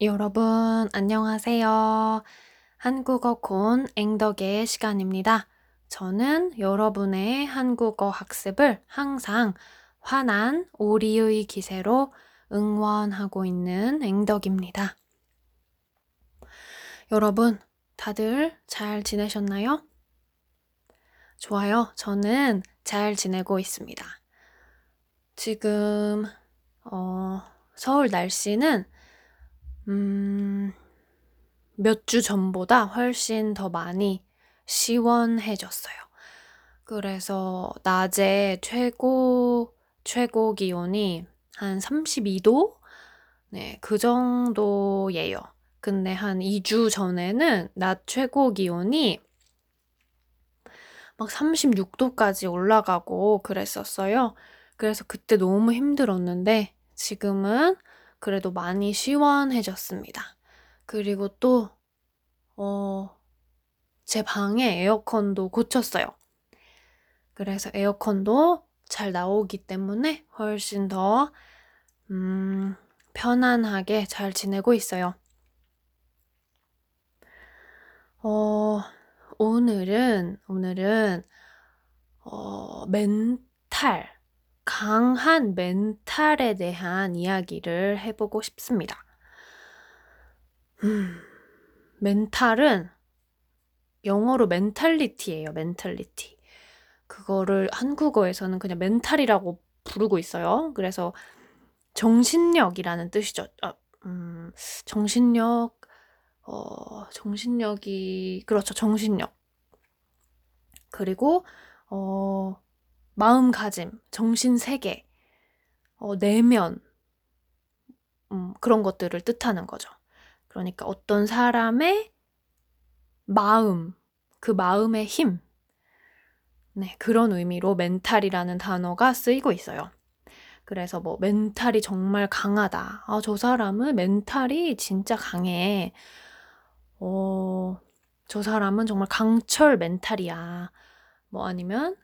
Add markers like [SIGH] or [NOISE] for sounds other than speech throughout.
여러분, 안녕하세요. 한국어 콘 앵덕의 시간입니다. 저는 여러분의 한국어 학습을 항상 환한 오리의 기세로 응원하고 있는 앵덕입니다. 여러분, 다들 잘 지내셨나요? 좋아요. 저는 잘 지내고 있습니다. 지금, 어, 서울 날씨는, 음, 몇 주 전보다 훨씬 더 많이 시원해졌어요. 그래서 낮에 최고, 최고 기온이 한 32도? 네, 그 정도예요. 근데 한 2주 전에는 낮 최고 기온이 막 36도까지 올라가고 그랬었어요. 그래서 그때 너무 힘들었는데 지금은 그래도 많이 시원해졌습니다. 그리고 또, 어, 제 방에 에어컨도 고쳤어요. 그래서 에어컨도 잘 나오기 때문에 훨씬 더, 음, 편안하게 잘 지내고 있어요. 어, 오늘은, 오늘은, 어, 멘탈, 강한 멘탈에 대한 이야기를 해보고 싶습니다. 음, 멘탈은 영어로 mentality예요, mentality. 그거를 한국어에서는 그냥 멘탈이라고 부르고 있어요. 그래서 정신력이라는 뜻이죠. 아, 음, 정신력, 어, 정신력이, 그렇죠, 정신력. 그리고, 어, 마음가짐, 정신세계, 어, 내면, 음, 그런 것들을 뜻하는 거죠. 그러니까 어떤 사람의 마음, 그 마음의 힘, 네, 그런 의미로 멘탈이라는 단어가 쓰이고 있어요. 그래서 뭐 멘탈이 정말 강하다. 아, 저 사람은 멘탈이 진짜 강해. 어, 저 사람은 정말 강철 멘탈이야. 뭐 아니면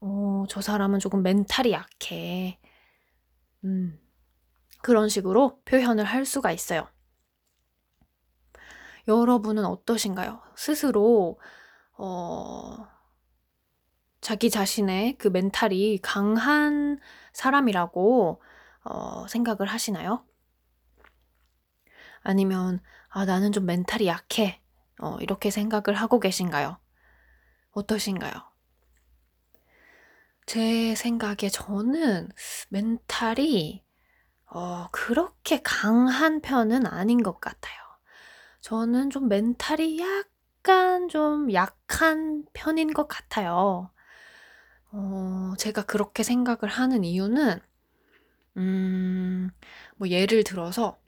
어, 저 사람은 조금 멘탈이 약해. 음, 그런 식으로 표현을 할 수가 있어요. 여러분은 어떠신가요? 스스로, 어, 자기 자신의 그 멘탈이 강한 사람이라고, 어, 생각을 하시나요? 아니면, 아, 나는 좀 멘탈이 약해. 어, 이렇게 생각을 하고 계신가요? 어떠신가요? 제 생각에 저는 멘탈이 어, 그렇게 강한 편은 아닌 것 같아요. 저는 좀 멘탈이 약간 좀 약한 편인 것 같아요. 어, 제가 그렇게 생각을 하는 이유는, 음, 뭐 예를 들어서,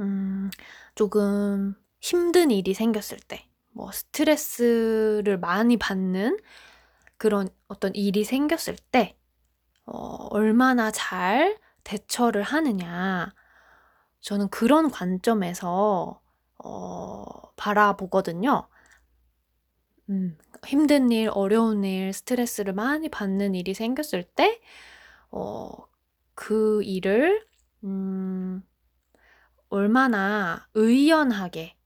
음, 조금 힘든 일이 생겼을 때, 뭐 스트레스를 많이 받는 그런 어떤 일이 생겼을 때, 어, 얼마나 잘 대처를 하느냐. 저는 그런 관점에서, 어, 바라보거든요. 음, 힘든 일, 어려운 일, 스트레스를 많이 받는 일이 생겼을 때, 어, 그 일을, 음, 얼마나 의연하게,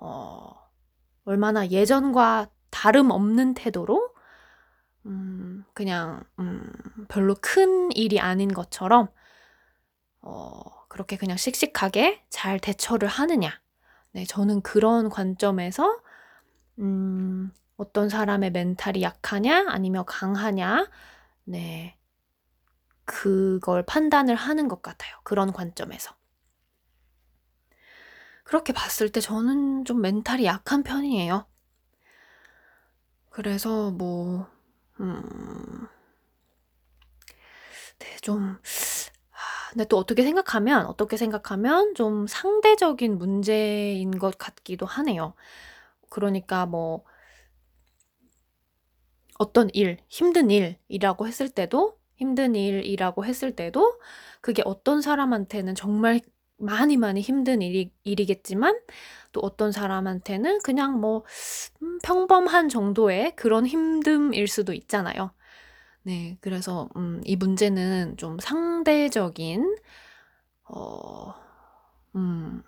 어, 얼마나 예전과 다름없는 태도로 음, 그냥, 음, 별로 큰 일이 아닌 것처럼, 어, 그렇게 그냥 씩씩하게 잘 대처를 하느냐. 네, 저는 그런 관점에서, 음, 어떤 사람의 멘탈이 약하냐, 아니면 강하냐, 네, 그걸 판단을 하는 것 같아요. 그런 관점에서. 그렇게 봤을 때 저는 좀 멘탈이 약한 편이에요. 그래서 뭐, 음. 네, 좀, 아, 근데 또 어떻게 생각하면, 어떻게 생각하면 좀 상대적인 문제인 것 같기도 하네요. 그러니까 뭐, 어떤 일, 힘든 일이라고 했을 때도, 힘든 일이라고 했을 때도, 그게 어떤 사람한테는 정말 많이 많이 힘든 일이, 일이겠지만, 또 어떤 사람한테는 그냥 뭐 음, 평범한 정도의 그런 힘듦일 수도 있잖아요. 네, 그래서 음, 이 문제는 좀 상대적인 어, 음,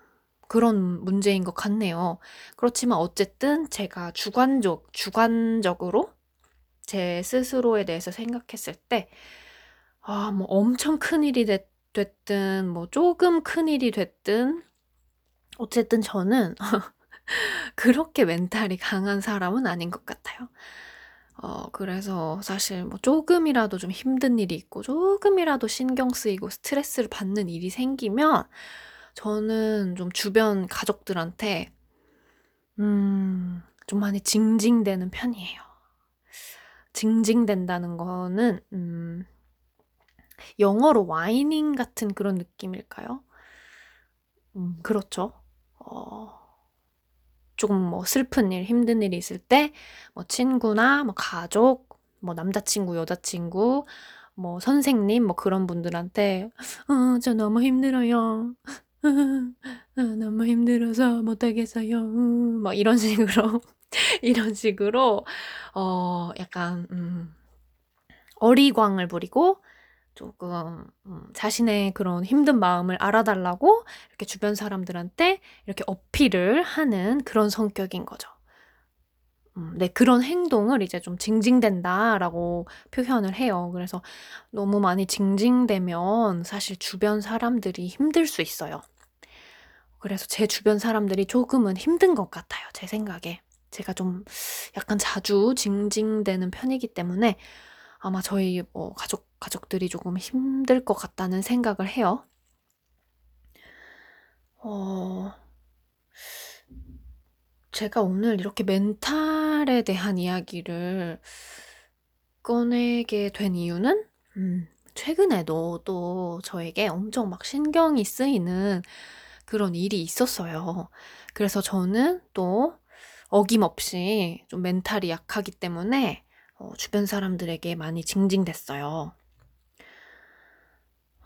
그런 문제인 것 같네요. 그렇지만 어쨌든 제가 주관적, 주관적으로 제 스스로에 대해서 생각했을 때, 아, 뭐 엄청 큰 일이 됐, 됐든, 뭐 조금 큰 일이 됐든, 어쨌든 저는 [LAUGHS] 그렇게 멘탈이 강한 사람은 아닌 것 같아요. 어, 그래서 사실 뭐 조금이라도 좀 힘든 일이 있고, 조금이라도 신경 쓰이고 스트레스를 받는 일이 생기면, 저는 좀 주변 가족들한테, 음, 좀 많이 징징대는 편이에요. 징징댄다는 거는, 음, 영어로 와이닝 같은 그런 느낌일까요? 음, 그렇죠. 어, 조금 뭐 슬픈 일, 힘든 일이 있을 때, 뭐 친구나 뭐 가족, 뭐 남자친구, 여자친구, 뭐 선생님, 뭐 그런 분들한테, 어, 저 너무 힘들어요. 어, 너무 힘들어서 못하겠어요. 뭐 이런 식으로, [LAUGHS] 이런 식으로, 어, 약간, 음, 어리광을 부리고, 조금 음, 자신의 그런 힘든 마음을 알아달라고 이렇게 주변 사람들한테 이렇게 어필을 하는 그런 성격인 거죠. 음, 네, 그런 행동을 이제 좀 징징댄다라고 표현을 해요. 그래서 너무 많이 징징대면 사실 주변 사람들이 힘들 수 있어요. 그래서 제 주변 사람들이 조금은 힘든 것 같아요. 제 생각에. 제가 좀 약간 자주 징징대는 편이기 때문에 아마 저희 뭐 가족, 가족들이 조금 힘들 것 같다는 생각을 해요. 어, 제가 오늘 이렇게 멘탈에 대한 이야기를 꺼내게 된 이유는, 음, 최근에도 또 저에게 엄청 막 신경이 쓰이는 그런 일이 있었어요. 그래서 저는 또 어김없이 좀 멘탈이 약하기 때문에 어, 주변 사람들에게 많이 징징댔어요.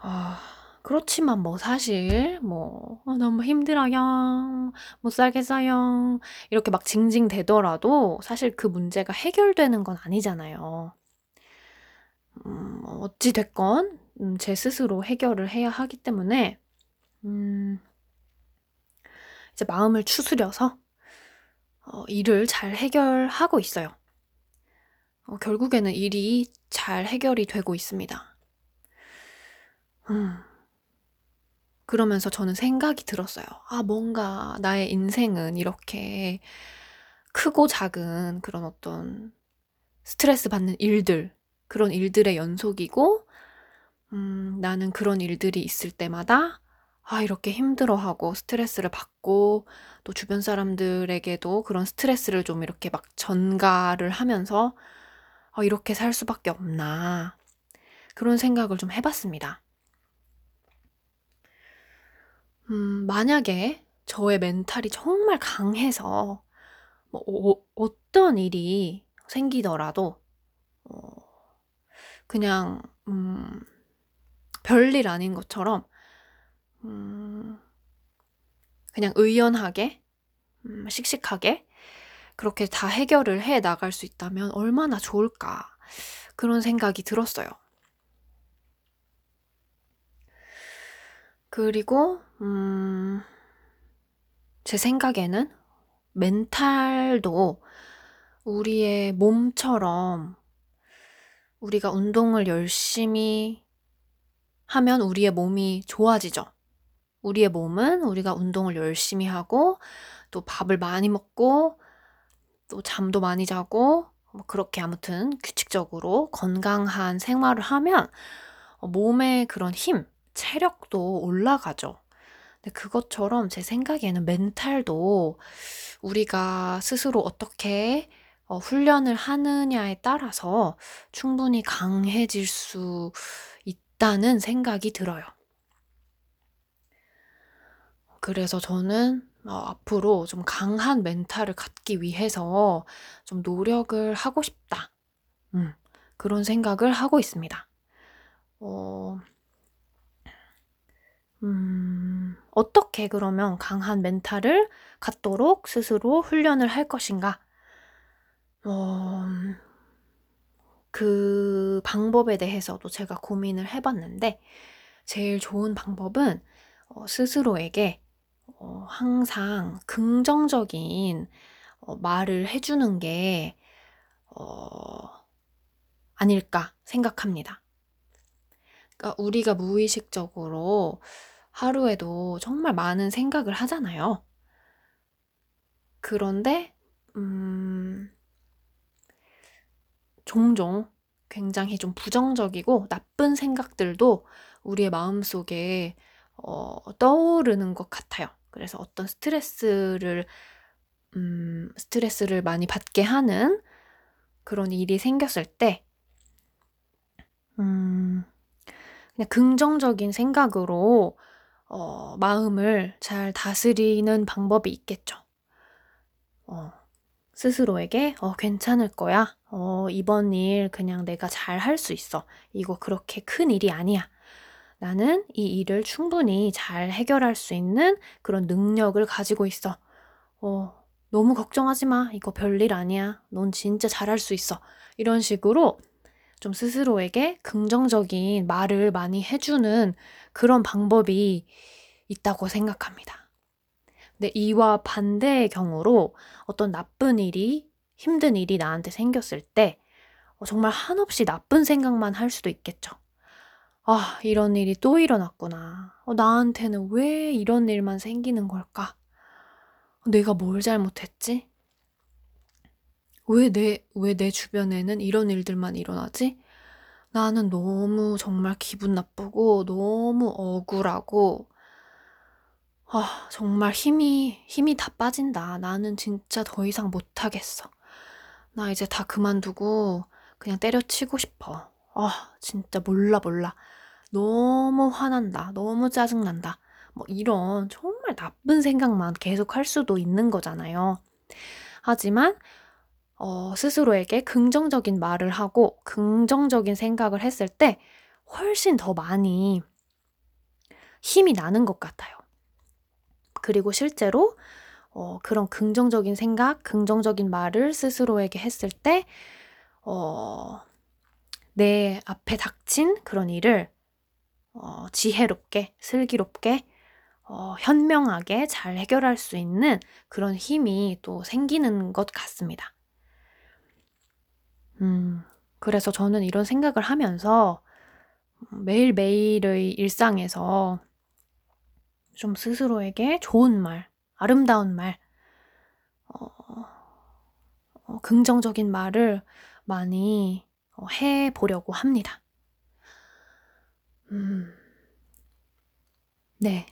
아, 그렇지만 뭐 사실 뭐 어, 너무 힘들어요. 못 살겠어요. 이렇게 막 징징대더라도 사실 그 문제가 해결되는 건 아니잖아요. 음, 뭐 어찌 됐건 음, 제 스스로 해결을 해야 하기 때문에 음, 이제 마음을 추스려서 어, 일을 잘 해결하고 있어요. 어, 결국에는 일이 잘 해결이 되고 있습니다. 음. 그러면서 저는 생각이 들었어요. 아, 뭔가 나의 인생은 이렇게 크고 작은 그런 어떤 스트레스 받는 일들, 그런 일들의 연속이고, 음, 나는 그런 일들이 있을 때마다, 아, 이렇게 힘들어하고 스트레스를 받고, 또 주변 사람들에게도 그런 스트레스를 좀 이렇게 막 전가를 하면서, 어, 이렇게 살 수밖에 없나. 그런 생각을 좀 해봤습니다. 음, 만약에 저의 멘탈이 정말 강해서 뭐 어, 어떤 일이 생기더라도 어, 그냥 음, 별일 아닌 것처럼 음, 그냥 의연하게 음, 씩씩하게 그렇게 다 해결을 해 나갈 수 있다면 얼마나 좋을까. 그런 생각이 들었어요. 그리고, 음, 제 생각에는 멘탈도 우리의 몸처럼 우리가 운동을 열심히 하면 우리의 몸이 좋아지죠. 우리의 몸은 우리가 운동을 열심히 하고 또 밥을 많이 먹고 또 잠도 많이 자고 뭐 그렇게 아무튼 규칙적으로 건강한 생활을 하면 어, 몸의 그런 힘, 체력도 올라가죠. 근데 그것처럼 제 생각에는 멘탈도 우리가 스스로 어떻게 어, 훈련을 하느냐에 따라서 충분히 강해질 수 있다는 생각이 들어요. 그래서 저는 어, 앞으로 좀 강한 멘탈을 갖기 위해서 좀 노력을 하고 싶다. 음, 그런 생각을 하고 있습니다. 어, 음, 어떻게 그러면 강한 멘탈을 갖도록 스스로 훈련을 할 것인가? 어, 그 방법에 대해서도 제가 고민을 해봤는데, 제일 좋은 방법은 어, 스스로에게 어, 항상 긍정적인 어, 말을 해주는 게 어, 아닐까 생각합니다. 그러니까 우리가 무의식적으로 하루에도 정말 많은 생각을 하잖아요. 그런데 음, 종종 굉장히 좀 부정적이고 나쁜 생각들도 우리의 마음 속에 어, 떠오르는 것 같아요. 그래서 어떤 스트레스를 음, 스트레스를 많이 받게 하는 그런 일이 생겼을 때 음, 그냥 긍정적인 생각으로 어, 마음을 잘 다스리는 방법이 있겠죠. 어, 스스로에게 어, 괜찮을 거야. 어, 이번 일 그냥 내가 잘 할 수 있어. 이거 그렇게 큰 일이 아니야. 나는 이 일을 충분히 잘 해결할 수 있는 그런 능력을 가지고 있어. 어, 너무 걱정하지 마. 이거 별일 아니야. 넌 진짜 잘할 수 있어. 이런 식으로 좀 스스로에게 긍정적인 말을 많이 해주는 그런 방법이 있다고 생각합니다. 근데 이와 반대의 경우로 어떤 나쁜 일이, 힘든 일이 나한테 생겼을 때 어, 정말 한없이 나쁜 생각만 할 수도 있겠죠. 아, 이런 일이 또 일어났구나. 어, 나한테는 왜 이런 일만 생기는 걸까? 내가 뭘 잘못했지? 왜 내, 왜 내 주변에는 이런 일들만 일어나지? 나는 너무 정말 기분 나쁘고, 너무 억울하고, 아, 정말 힘이, 힘이 다 빠진다. 나는 진짜 더 이상 못하겠어. 나 이제 다 그만두고, 그냥 때려치고 싶어. 아, 진짜 몰라, 몰라. 너무 화난다. 너무 짜증난다. 뭐 이런 정말 나쁜 생각만 계속 할 수도 있는 거잖아요. 하지만 어, 스스로에게 긍정적인 말을 하고 긍정적인 생각을 했을 때 훨씬 더 많이 힘이 나는 것 같아요. 그리고 실제로 어, 그런 긍정적인 생각, 긍정적인 말을 스스로에게 했을 때, 어, 내 앞에 닥친 그런 일을 어, 지혜롭게, 슬기롭게 어, 현명하게 잘 해결할 수 있는 그런 힘이 또 생기는 것 같습니다. 음, 그래서 저는 이런 생각을 하면서 매일매일의 일상에서 좀 스스로에게 좋은 말, 아름다운 말, 어, 어, 긍정적인 말을 많이 어, 해 보려고 합니다. 음, 네.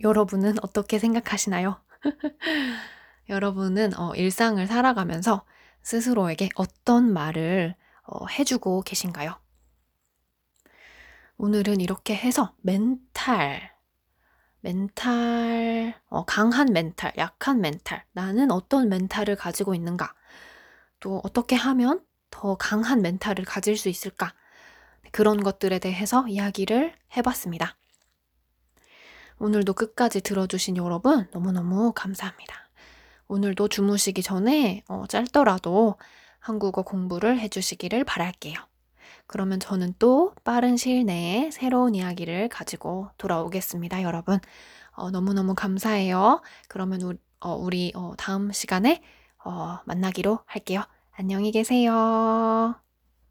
여러분은 어떻게 생각하시나요? [LAUGHS] 여러분은 어, 일상을 살아가면서 스스로에게 어떤 말을 어, 해주고 계신가요? 오늘은 이렇게 해서 멘탈, 멘탈, 어, 강한 멘탈, 약한 멘탈, 나는 어떤 멘탈을 가지고 있는가, 또 어떻게 하면 더 강한 멘탈을 가질 수 있을까, 그런 것들에 대해서 이야기를 해봤습니다. 오늘도 끝까지 들어주신 여러분 너무너무 감사합니다. 오늘도 주무시기 전에 어, 짧더라도 한국어 공부를 해주시기를 바랄게요. 그러면 저는 또 빠른 시일 내에 새로운 이야기를 가지고 돌아오겠습니다, 여러분. 어, 너무너무 감사해요. 그러면 우리, 어, 우리 어, 다음 시간에 어, 만나기로 할게요. 안녕히 계세요.